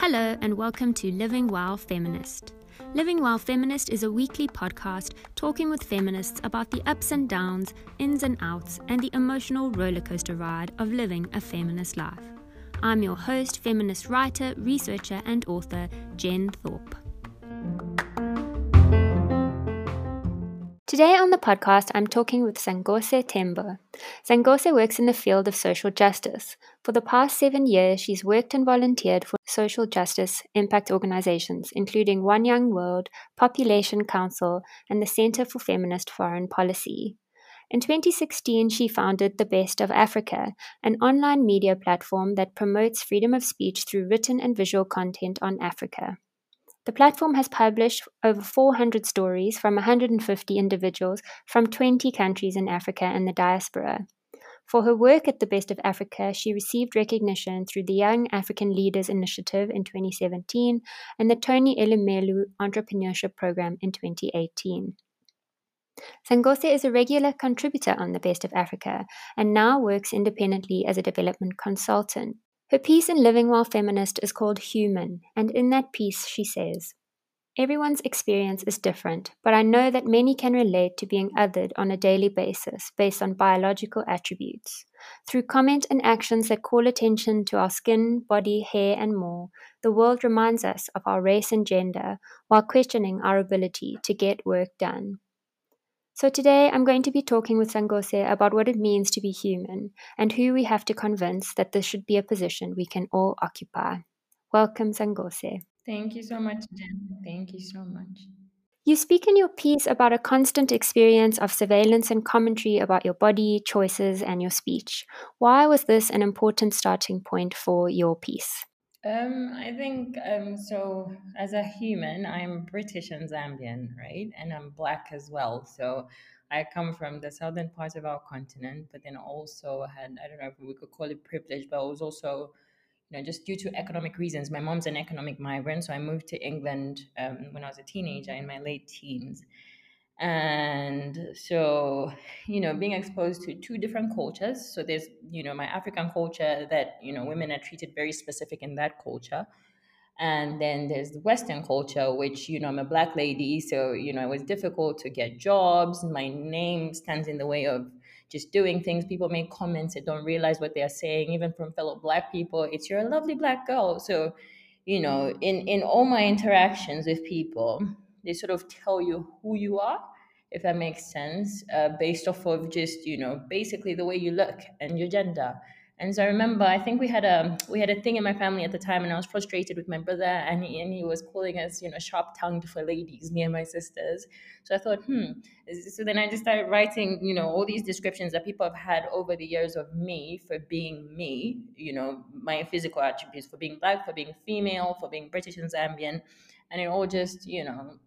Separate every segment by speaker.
Speaker 1: Hello, and welcome to Living While Feminist. Living While Feminist is a weekly podcast talking with feminists about the ups and downs, ins and outs, and the emotional rollercoaster ride of living a feminist life. I'm your host, feminist writer, researcher, and author, Jen Thorpe. Today on the podcast, I'm talking with Sangose Tembo. Sangose works in the field of social justice. For the past seven years, she's worked and volunteered for social justice impact organizations, including One Young World, Population Council, and the Center for Feminist Foreign Policy. In 2016, she founded The Best of Africa, an online media platform that promotes freedom of speech through written and visual content on Africa. The platform has published over 400 stories from 150 individuals from 20 countries in Africa and the diaspora. For her work at the Best of Africa, she received recognition through the Young African Leaders Initiative in 2017 and the Tony Elumelu Entrepreneurship Program in 2018. Sangose is a regular contributor on The Best of Africa and now works independently as a development consultant. Her piece in Living While Feminist is called Human, and in that piece she says, Everyone's experience is different, but I know that many can relate to being othered on a daily basis based on biological attributes. Through comment and actions that call attention to our skin, body, hair, and more, the world reminds us of our race and gender while questioning our ability to get work done. So today I'm going to be talking with Sangose about what it means to be human and who we have to convince that this should be a position we can all occupy. Welcome, Sangose.
Speaker 2: Thank you so much, Jen. Thank you so much.
Speaker 1: You speak in your piece about a constant experience of surveillance and commentary about your body, choices, and your speech. Why was this an important starting point for your piece?
Speaker 2: Um, I think um, so. As a human, I'm British and Zambian, right? And I'm black as well. So I come from the southern part of our continent, but then also had I don't know if we could call it privilege, but I was also, you know, just due to economic reasons. My mom's an economic migrant, so I moved to England um, when I was a teenager in my late teens and so you know being exposed to two different cultures so there's you know my african culture that you know women are treated very specific in that culture. And then there's the western culture which you know i'm a black lady so you know it was difficult to get jobs. My name stands in the way of just doing things. People make comments that don't realize what they're saying even from fellow black people it's you're a lovely black girl. So you know in in all my interactions with people they sort of tell you who you are if that makes sense uh, based off of just you know basically the way you look and your gender and so I remember, I think we had a we had a thing in my family at the time, and I was frustrated with my brother, and he, and he was calling us, you know, sharp tongued for ladies, me and my sisters. So I thought, hmm. So then I just started writing, you know, all these descriptions that people have had over the years of me for being me, you know, my physical attributes, for being black, for being female, for being British and Zambian, and it all just, you know,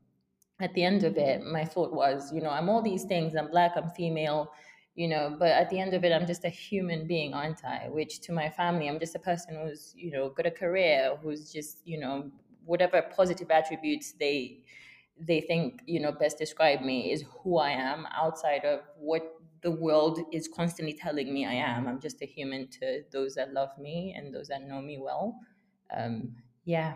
Speaker 2: at the end of it, my thought was, you know, I'm all these things. I'm black, I'm female, you know, but at the end of it, I'm just a human being, aren't I? Which to my family, I'm just a person who's, you know, got a career, who's just, you know, whatever positive attributes they they think, you know, best describe me is who I am outside of what the world is constantly telling me I am. I'm just a human to those that love me and those that know me well. Um, yeah.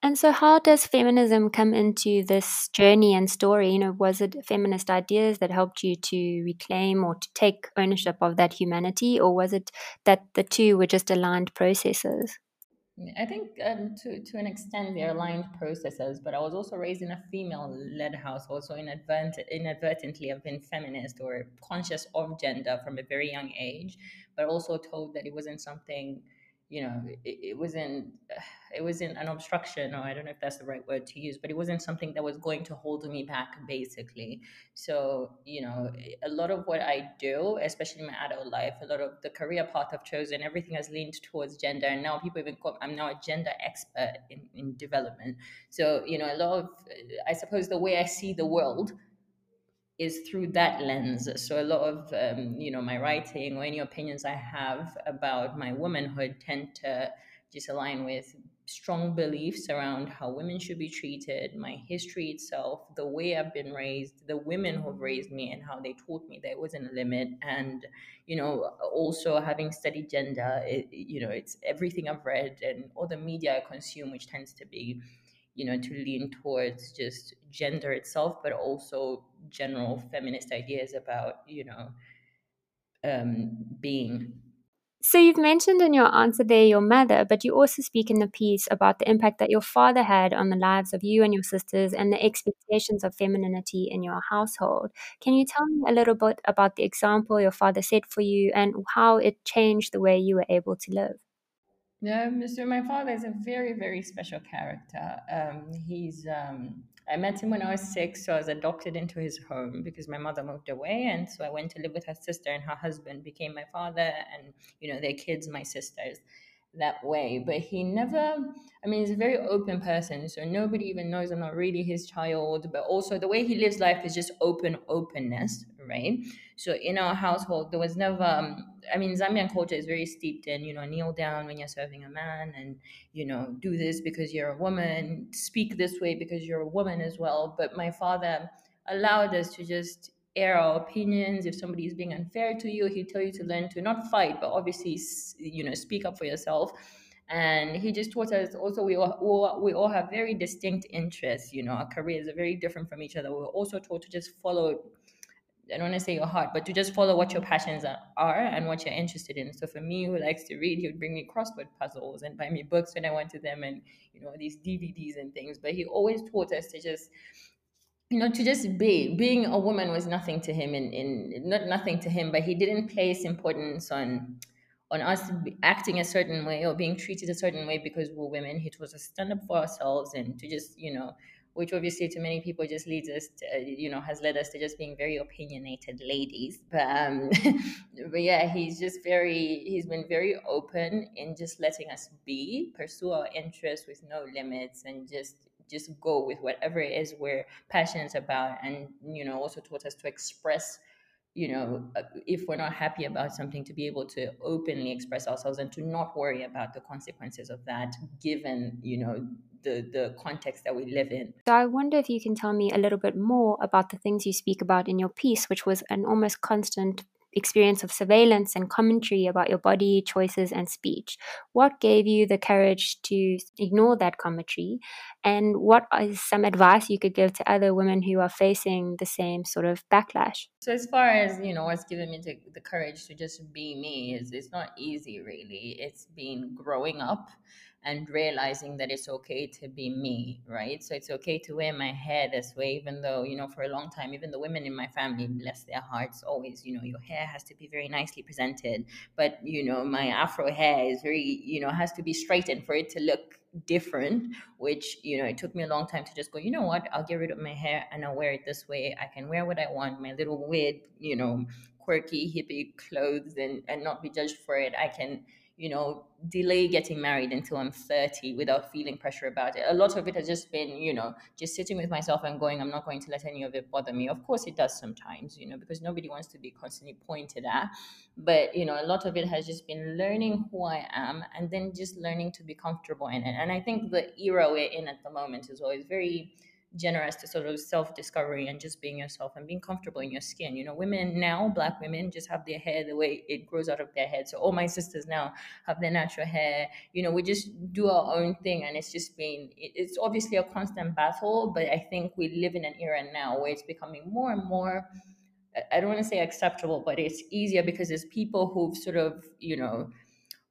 Speaker 1: And so, how does feminism come into this journey and story? You know, was it feminist ideas that helped you to reclaim or to take ownership of that humanity, or was it that the two were just aligned processes?
Speaker 2: I think um, to to an extent they're aligned processes, but I was also raised in a female-led household, so inadvert- inadvertently I've been feminist or conscious of gender from a very young age, but also told that it wasn't something you know it, it wasn't it wasn't an obstruction or i don't know if that's the right word to use but it wasn't something that was going to hold me back basically. So you know a lot of what i do especially in my adult life a lot of the career path i've chosen everything has leaned towards gender and now people even call i'm now a gender expert in, in development. So you know a lot of i suppose the way i see the world is through that lens. So a lot of um, you know my writing or any opinions I have about my womanhood tend to just align with strong beliefs around how women should be treated, my history itself, the way I've been raised, the women who've raised me, and how they taught me there wasn't a limit. And, you know, also having studied gender, it, you know, it's everything I've read and all the media I consume, which tends to be, you know, to lean towards just gender itself, but also general feminist ideas about, you know, um, being
Speaker 1: so you've mentioned in your answer there your mother, but you also speak in the piece about the impact that your father had on the lives of you and your sisters and the expectations of femininity in your household. Can you tell me a little bit about the example your father set for you and how it changed the way you were able to live?
Speaker 2: Yeah, Mr. My father is a very, very special character. Um, he's um, I met him when I was six, so I was adopted into his home because my mother moved away, and so I went to live with her sister, and her husband became my father, and you know their kids, my sisters, that way. But he never, I mean, he's a very open person, so nobody even knows I'm not really his child. But also the way he lives life is just open openness, right? So in our household, there was never. Um, I mean, Zambian culture is very steeped in, you know, kneel down when you're serving a man, and you know, do this because you're a woman, speak this way because you're a woman as well. But my father allowed us to just air our opinions. If somebody is being unfair to you, he'll tell you to learn to not fight, but obviously, you know, speak up for yourself. And he just taught us also we all, we all have very distinct interests. You know, our careers are very different from each other. We we're also taught to just follow I don't want to say your heart, but to just follow what your passions are and what you're interested in. So for me, who likes to read, he would bring me crossword puzzles and buy me books when I went to them and, you know, these DVDs and things. But he always taught us to just, you know, to just be. Being a woman was nothing to him in, in not nothing to him, but he didn't place importance on on us acting a certain way or being treated a certain way because we're women. Taught us to stand up for ourselves and to just, you know, which obviously to many people just leads us to, you know, has led us to just being very opinionated ladies. But, um, but yeah, he's just very, he's been very open in just letting us be, pursue our interests with no limits and just just go with whatever it is we're passionate about and you know also taught us to express you know uh, if we're not happy about something to be able to openly express ourselves and to not worry about the consequences of that given you know the the context that we live in.
Speaker 1: So I wonder if you can tell me a little bit more about the things you speak about in your piece, which was an almost constant experience of surveillance and commentary about your body, choices, and speech. What gave you the courage to ignore that commentary? And what is some advice you could give to other women who are facing the same sort of backlash?
Speaker 2: So, as far as you know, what's given me the courage to just be me is it's not easy, really. It's been growing up and realizing that it's okay to be me, right? So it's okay to wear my hair this way, even though, you know, for a long time, even the women in my family, bless their hearts, always, you know, your hair has to be very nicely presented. But, you know, my afro hair is very, you know, has to be straightened for it to look different, which, you know, it took me a long time to just go, you know what, I'll get rid of my hair and I'll wear it this way. I can wear what I want, my little weird, you know, quirky hippie clothes and, and not be judged for it. I can you know, delay getting married until I'm 30 without feeling pressure about it. A lot of it has just been, you know, just sitting with myself and going, I'm not going to let any of it bother me. Of course, it does sometimes, you know, because nobody wants to be constantly pointed at. But, you know, a lot of it has just been learning who I am and then just learning to be comfortable in it. And I think the era we're in at the moment is always very generous to sort of self discovery and just being yourself and being comfortable in your skin. You know, women now, black women, just have their hair the way it grows out of their head. So all my sisters now have their natural hair. You know, we just do our own thing, and it's just been. It's obviously a constant battle, but I think we live in an era now where it's becoming more and more. I don't want to say acceptable, but it's easier because there's people who've sort of, you know,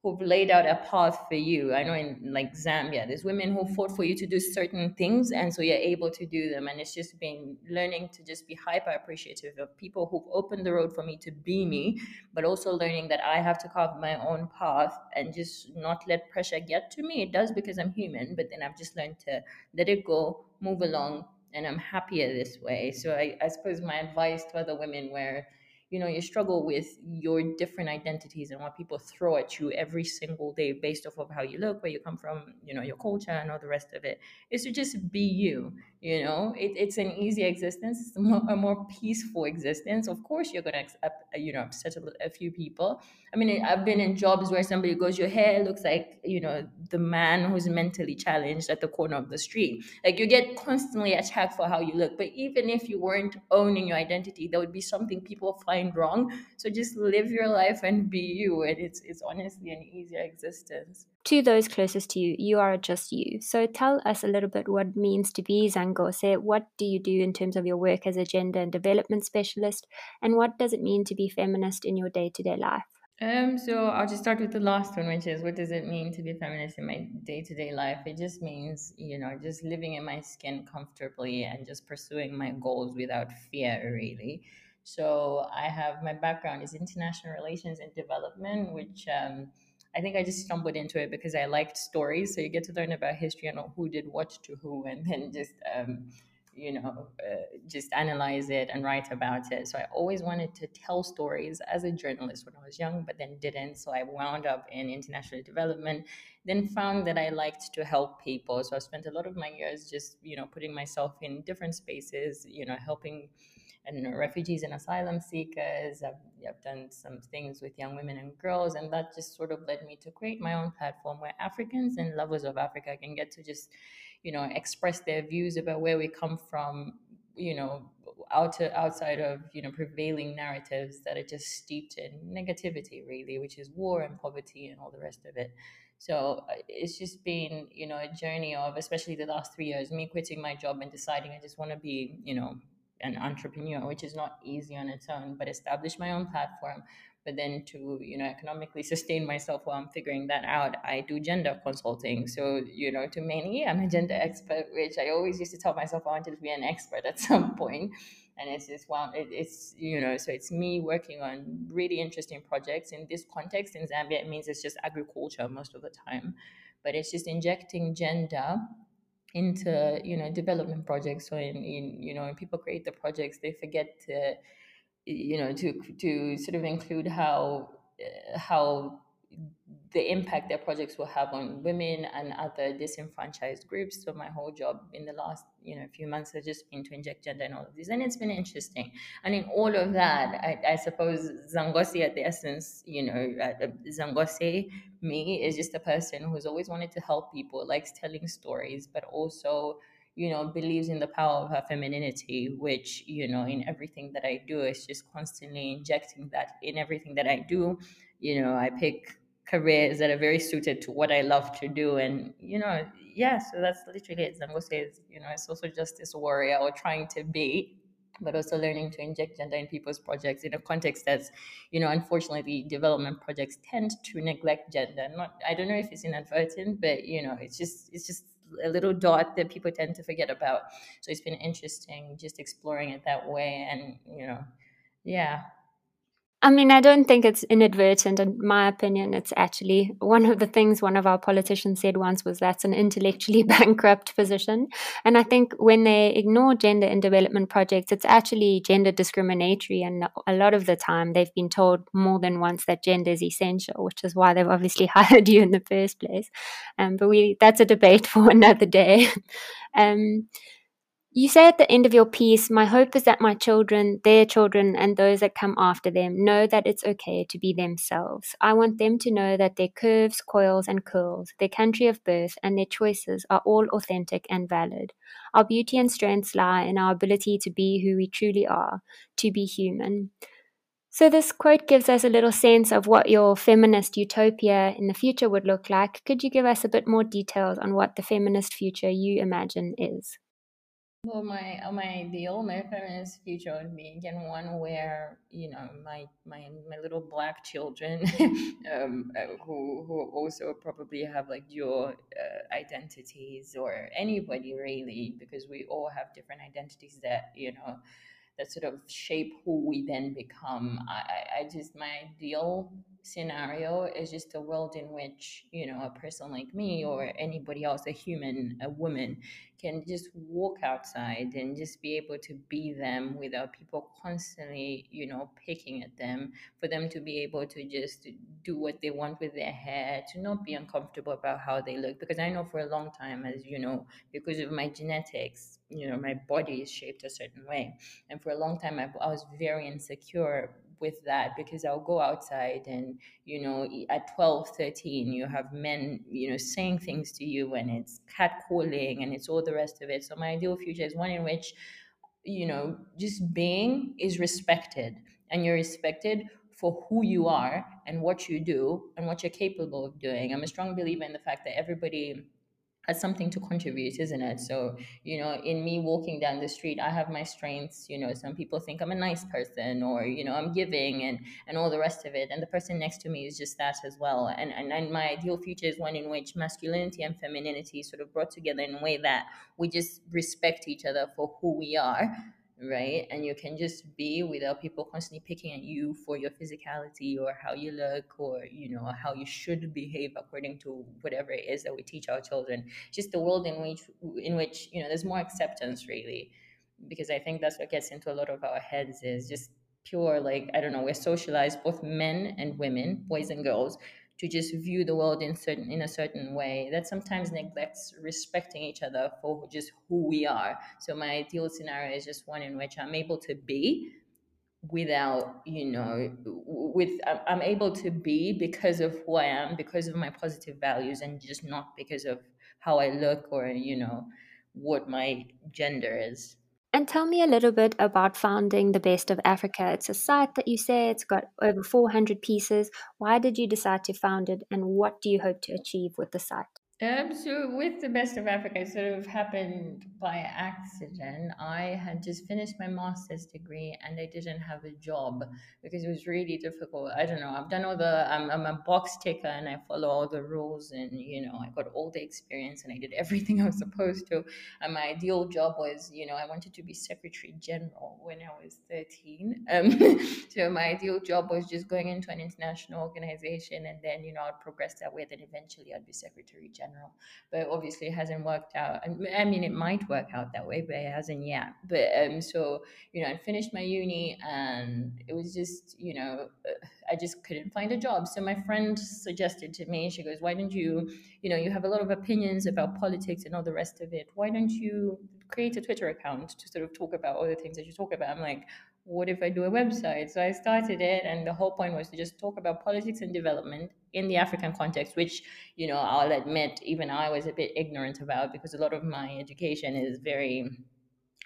Speaker 2: who've laid out a path for you. I know in like Zambia, there's women who fought for you to do certain things, and so you're able to do them. And it's just been learning to just be hyper appreciative of people who've opened the road for me to be me, but also learning that I have to carve my own path and just not let pressure get to me. It does because I'm human, but then I've just learned to let it go, move along, and I'm happier this way. So I, I suppose my advice to other women where you know you struggle with your different identities and what people throw at you every single day based off of how you look where you come from you know your culture and all the rest of it. Is to just be you you know? It, it's an easy existence. It's a more, a more peaceful existence. Of course you're to you know upset a few people. I mean i've been in jobs where somebody goes your hair looks like you know the man who's mentally challenged at the corner of the street. Like you get constantly attacked for how you look. But even if you weren't owning your identity there would be something people find wrong so just live your life and be you and it's it's honestly an easier existence
Speaker 1: to those closest to you, you are just you. So tell us a little bit what it means to be Zangose. What do you do in terms of your work as a gender and development specialist? And what does it mean to be feminist in your day to day life?
Speaker 2: Um, so I'll just start with the last one, which is what does it mean to be feminist in my day to day life? It just means, you know, just living in my skin comfortably and just pursuing my goals without fear, really. So I have my background is international relations and development, which um, I think I just stumbled into it because I liked stories. So you get to learn about history and who did what to who, and then just um, you know uh, just analyze it and write about it. So I always wanted to tell stories as a journalist when I was young, but then didn't. So I wound up in international development. Then found that I liked to help people. So I spent a lot of my years just you know putting myself in different spaces, you know, helping and refugees and asylum seekers. I've, I've done some things with young women and girls, and that just sort of led me to create my own platform where Africans and lovers of Africa can get to just, you know, express their views about where we come from, you know, out to, outside of you know prevailing narratives that are just steeped in negativity, really, which is war and poverty and all the rest of it. So uh, it's just been, you know, a journey of, especially the last three years, me quitting my job and deciding I just want to be, you know, an entrepreneur, which is not easy on its own, but establish my own platform. But then to, you know, economically sustain myself while I'm figuring that out, I do gender consulting. So, you know, to many, I'm a gender expert, which I always used to tell myself I wanted to be an expert at some point. And it's just, well, it, it's, you know, so it's me working on really interesting projects. In this context, in Zambia, it means it's just agriculture most of the time. But it's just injecting gender into you know development projects so in, in you know when people create the projects they forget to you know to to sort of include how uh, how the impact their projects will have on women and other disenfranchised groups. So my whole job in the last you know few months has just been to inject gender in all of these, and it's been interesting. And in all of that, I, I suppose Zangosi at the essence, you know, uh, Zangosi me is just a person who's always wanted to help people, likes telling stories, but also you know believes in the power of her femininity which you know in everything that i do is just constantly injecting that in everything that i do you know i pick careers that are very suited to what I love to do. And, you know, yeah, so that's literally it. Zangosi, you know, a social justice warrior or trying to be, but also learning to inject gender in people's projects in a context that's, you know, unfortunately, development projects tend to neglect gender. Not, I don't know if it's inadvertent, but, you know, it's just, it's just a little dot that people tend to forget about. So it's been interesting just exploring it that way. And, you know, yeah,
Speaker 1: I mean, I don't think it's inadvertent. In my opinion, it's actually one of the things one of our politicians said once was that's an intellectually bankrupt position. And I think when they ignore gender in development projects, it's actually gender discriminatory. And a lot of the time, they've been told more than once that gender is essential, which is why they've obviously hired you in the first place. Um, but we that's a debate for another day. um, you say at the end of your piece, My hope is that my children, their children, and those that come after them know that it's okay to be themselves. I want them to know that their curves, coils, and curls, their country of birth, and their choices are all authentic and valid. Our beauty and strengths lie in our ability to be who we truly are, to be human. So, this quote gives us a little sense of what your feminist utopia in the future would look like. Could you give us a bit more details on what the feminist future you imagine is?
Speaker 2: Well, my uh, my ideal, my feminist future would be again one where you know my my my little black children, um, uh, who who also probably have like dual uh, identities or anybody really, because we all have different identities that you know that sort of shape who we then become. I I just my ideal scenario is just a world in which you know a person like me or anybody else a human a woman can just walk outside and just be able to be them without people constantly you know picking at them for them to be able to just do what they want with their hair to not be uncomfortable about how they look. Because i know for a long time as you know because of my genetics you know my body is shaped a certain way. And for a long time I, I was very insecure with that because I'll go outside and you know at 12 13 you have men you know saying things to you and it's catcalling and it's all the rest of it. So my ideal future is one in which you know just being is respected and you're respected for who you are and what you do and what you're capable of doing. I'm a strong believer in the fact that everybody has something to contribute, isn't it? So, you know, in me walking down the street, I have my strengths. You know, some people think I'm a nice person or, you know, I'm giving and, and all the rest of it. And the person next to me is just that as well. And, and, and my ideal future is one in which masculinity and femininity sort of brought together in a way that we just respect each other for who we are right? And you can just be without people constantly picking at you for your physicality or how you look or, you know, how you should behave according to whatever it is that we teach our children. Just the world in which, in which, you know, there's more acceptance really. Because I think that's what gets into a lot of our heads is just pure, like, I don't know, we're socialized, both men and women, boys and girls, to just view the world in certain in a certain way that sometimes neglects respecting each other for just who we are. So my ideal scenario is just one in which i'm able to be without you know with i'm able to be because of who i am because of my positive values and just not because of how i look or you know what my gender is
Speaker 1: and tell me a little bit about founding the Best of Africa. It's a site that you say it's got over 400 pieces. Why did you decide to found it, and what do you hope to achieve with the site?
Speaker 2: Um, so with the best of Africa, it sort of happened by accident. I had just finished my master's degree and I didn't have a job because it was really difficult. I don't know. I've done all the. I'm, I'm a box ticker and I follow all the rules and you know I got all the experience and I did everything I was supposed to. And my ideal job was you know I wanted to be secretary general when I was 13. Um, so my ideal job was just going into an international organization and then you know I'd progress that way. Then eventually I'd be secretary general general. But obviously, it hasn't worked out. I mean, it might work out that way, but it hasn't yet. But um, so you know, I finished my uni, and it was just you know, I just couldn't find a job. So my friend suggested to me, she goes, "Why don't you, you know, you have a lot of opinions about politics and all the rest of it. Why don't you create a Twitter account to sort of talk about all the things that you talk about?" I'm like, what if I do a website? So I started it, and the whole point was to just talk about politics and development in the African context, which, you know, I'll admit, even I was a bit ignorant about because a lot of my education is very,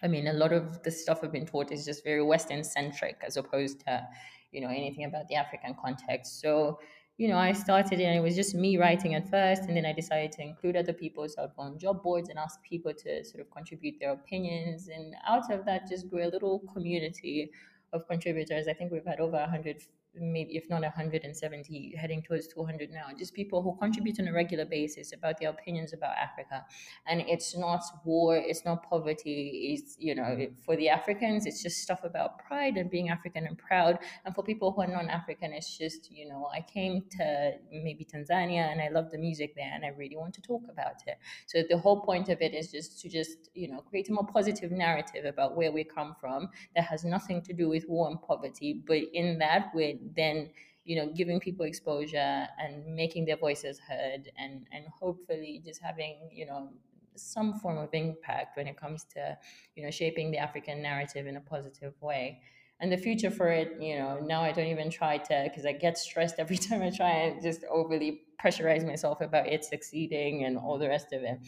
Speaker 2: I mean, a lot of the stuff I've been taught is just very Western centric as opposed to, you know, anything about the African context. So, you know, I started and it was just me writing at first, and then I decided to include other people. So I'd go on job boards and ask people to sort of contribute their opinions. And out of that, just grew a little community of contributors. I think we've had over 100 maybe if not 170 heading towards 200 now just people who contribute on a regular basis about their opinions about africa. And it's not war it's not poverty it's you know for the africans it's just stuff about pride and being african and proud. And for people who are non-african it's just you know i came to maybe tanzania and i love the music there and i really want to talk about it. So the whole point of it is just to just you know create a more positive narrative about where we come from that has nothing to do with war and poverty. But in that then you know giving people exposure and making their voices heard and and hopefully just having you know some form of impact when it comes to you know shaping the african narrative in a positive way. And the future for it you know now i don't even try to because i get stressed every time i try and just overly pressurize myself about it succeeding and all the rest of it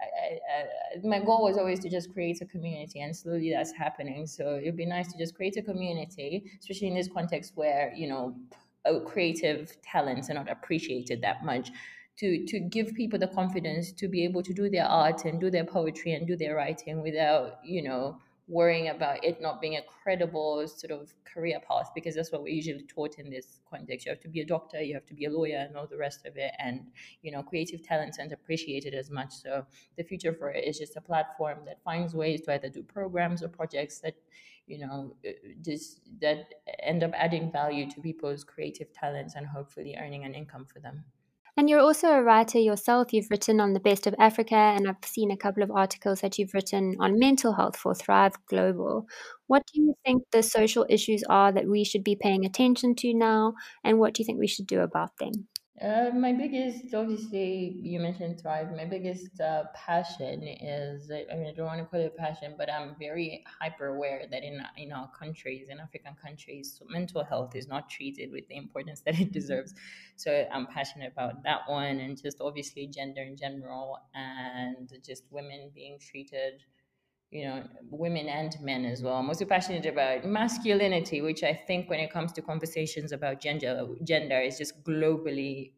Speaker 2: I, I, my goal was always to just create a community, and slowly that's happening. So it'd be nice to just create a community, especially in this context where you know creative talents are not appreciated that much. To to give people the confidence to be able to do their art and do their poetry and do their writing without you know worrying about it not being a credible sort of career path because that's what we're usually taught in this context. You have to be a doctor, you have to be a lawyer, and all the rest of it. And you know, creative talents aren't appreciated as much. So the future for it is just a platform that finds ways to either do programs or projects that you know, uh, just that end up adding value to people's creative talents and hopefully earning an income for them.
Speaker 1: And you're also a writer yourself. You've written on the best of Africa, and I've seen a couple of articles that you've written on mental health for Thrive Global. What do you think the social issues are that we should be paying attention to now, and what do you think we should do about them?
Speaker 2: Uh, my biggest, obviously, you mentioned Thrive. My biggest uh, passion is, I mean, I don't want to call it passion, but I'm very hyper aware that in in our countries, in African countries, mental health is not treated with the importance that it deserves. So I'm passionate about that one, and just obviously gender in general, and just women being treated you know, women and men as well. I'm also passionate about masculinity, which I think when it comes to conversations about gender, gender is just globally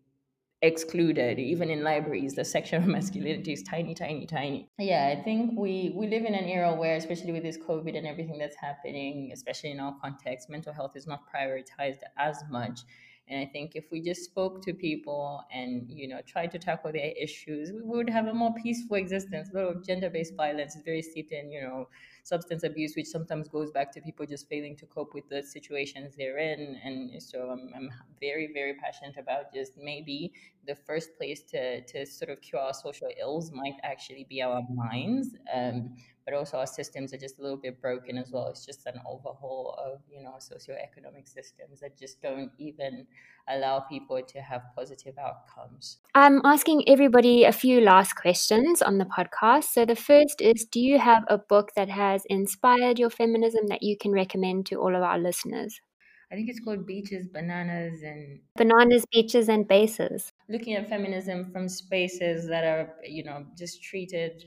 Speaker 2: excluded. Even in libraries, the section of masculinity is tiny, tiny, tiny. Yeah, I think we we live in an era where, especially with this COVID and everything that's happening, especially in our context, mental health is not prioritized as much. And I think if we just spoke to people and you know tried to tackle their issues, we would have a more peaceful existence. A lot of gender-based violence is very steeped in you know substance abuse, which sometimes goes back to people just failing to cope with the situations they're in. And so I'm, I'm very very passionate about just maybe the first place to to sort of cure our social ills might actually be our minds. Um, but also our systems are just a little bit broken as well. It's just an overhaul of you know socioeconomic systems that just don't even allow people to have positive outcomes.
Speaker 1: I'm asking everybody a few last questions on the podcast. So the first is do you have a book that has inspired your feminism that you can recommend to all of our listeners?
Speaker 2: I think it's called Beaches, Bananas, and
Speaker 1: Bananas, Beaches, and Bases.
Speaker 2: Looking at feminism from spaces that are, you know, just treated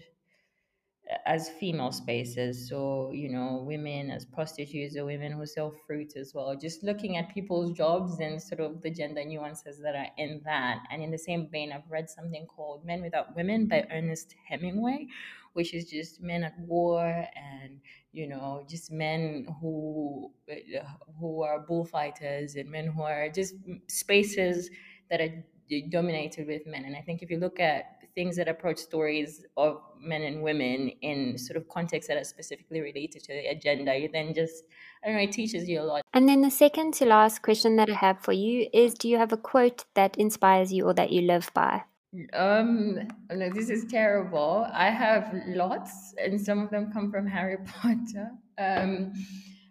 Speaker 2: as female spaces. So you know women as prostitutes or women who sell fruit as well. Just looking at people's jobs and sort of the gender nuances that are in that. And in the same vein i've read something called men without women by ernest hemingway which is just men at war and you know just men who uh, who are bullfighters and men who are just spaces that are dominated with men. And i think if you look at things that approach stories of men and women in sort of contexts that are specifically related to the agenda, you then just, I don't know, it teaches you a lot.
Speaker 1: And then the second to last question that I have for you is Do you have a quote that inspires you or that you live by?
Speaker 2: Um, no, this is terrible. I have lots, and some of them come from Harry Potter. Um,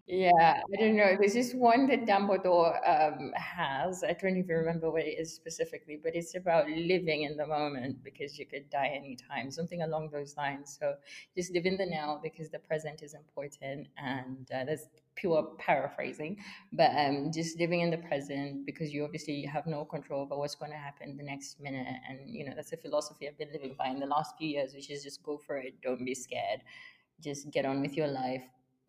Speaker 2: yeah, I don't know. There's just one that Dumbledore um, has. I don't even remember what it is specifically, but it's about living in the moment because you could die anytime, something along those lines. So just live in the now because the present is important, and uh, that's pure paraphrasing. But um, just living in the present because you obviously have no control over what's going to happen the next minute, and you know that's a philosophy I've been living by in the last few years, which is just go for it, don't be scared, just get on with your life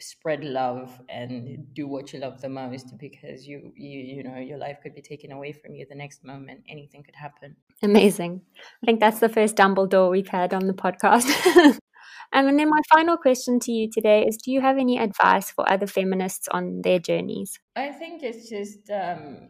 Speaker 2: spread love and do what you love the most because you you you know your life could be taken away from you the next moment. Anything could happen.
Speaker 1: Amazing. I think that's the first dumbledore we've had on the podcast. And then my final question to you today is do you have any advice for other feminists on their journeys?
Speaker 2: I think it's just um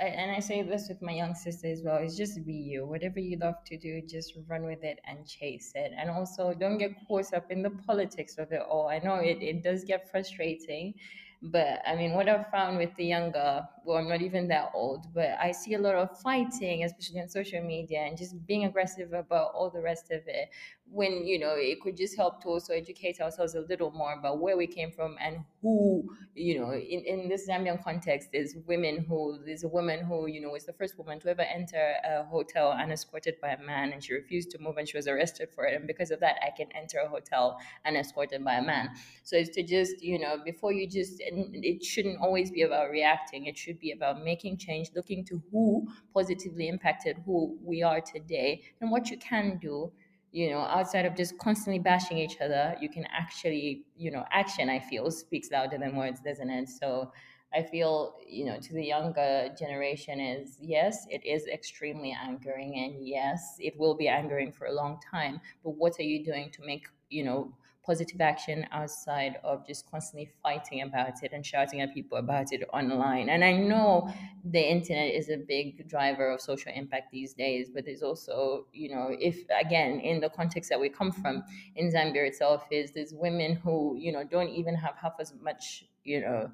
Speaker 2: I, and I say this with my young sister as well, is just be you. Whatever you love to do, just run with it and chase it. And also don't get caught up in the politics of it all. I know it, it does get frustrating but I mean, what I've found with the younger, well, I'm not even that old, but I see a lot of fighting, especially on social media, and just being aggressive about all the rest of it. When, you know, it could just help to also educate ourselves a little more about where we came from and who, you know, in, in this Zambian context, is women who, there's a woman who, you know, was the first woman to ever enter a hotel unescorted by a man, and she refused to move and she was arrested for it. And because of that, I can enter a hotel unescorted by a man. So it's to just, you know, before you just, it shouldn't always be about reacting. It should be about making change, looking to who positively impacted who we are today and what you can do you know outside of just constantly bashing each other you can actually you know action i feel speaks louder than words doesn't it? So i feel you know to the younger generation is yes it is extremely angering and yes it will be angering for a long time but what are you doing to make you know positive action outside of just constantly fighting about it and shouting at people about it online. And I know the internet is a big driver of social impact these days, but there's also, you know, if again, in the context that we come from in Zambia itself, is there's women who, you know, don't even have half as much, you know,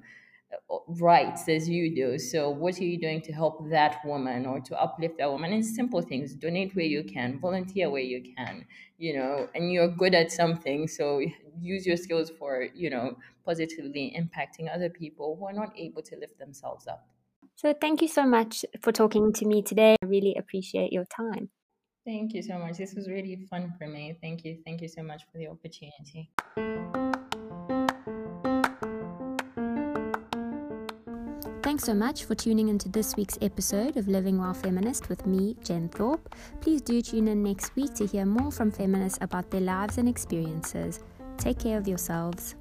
Speaker 2: rights as you do. So, what are you doing to help that woman or to uplift that woman? And simple things donate where you can, volunteer where you can, you know, and you're good at something. So, use your skills for, you know, positively impacting other people who are not able to lift themselves up.
Speaker 1: So, thank you so much for talking to me today. I really appreciate your time.
Speaker 2: Thank you so much. This was really fun for me. Thank you. Thank you so much for the opportunity.
Speaker 1: Thanks so much for tuning into this week's episode of Living While Feminist with me, Jen Thorpe. Please do tune in next week to hear more from feminists about their lives and experiences. Take care of yourselves.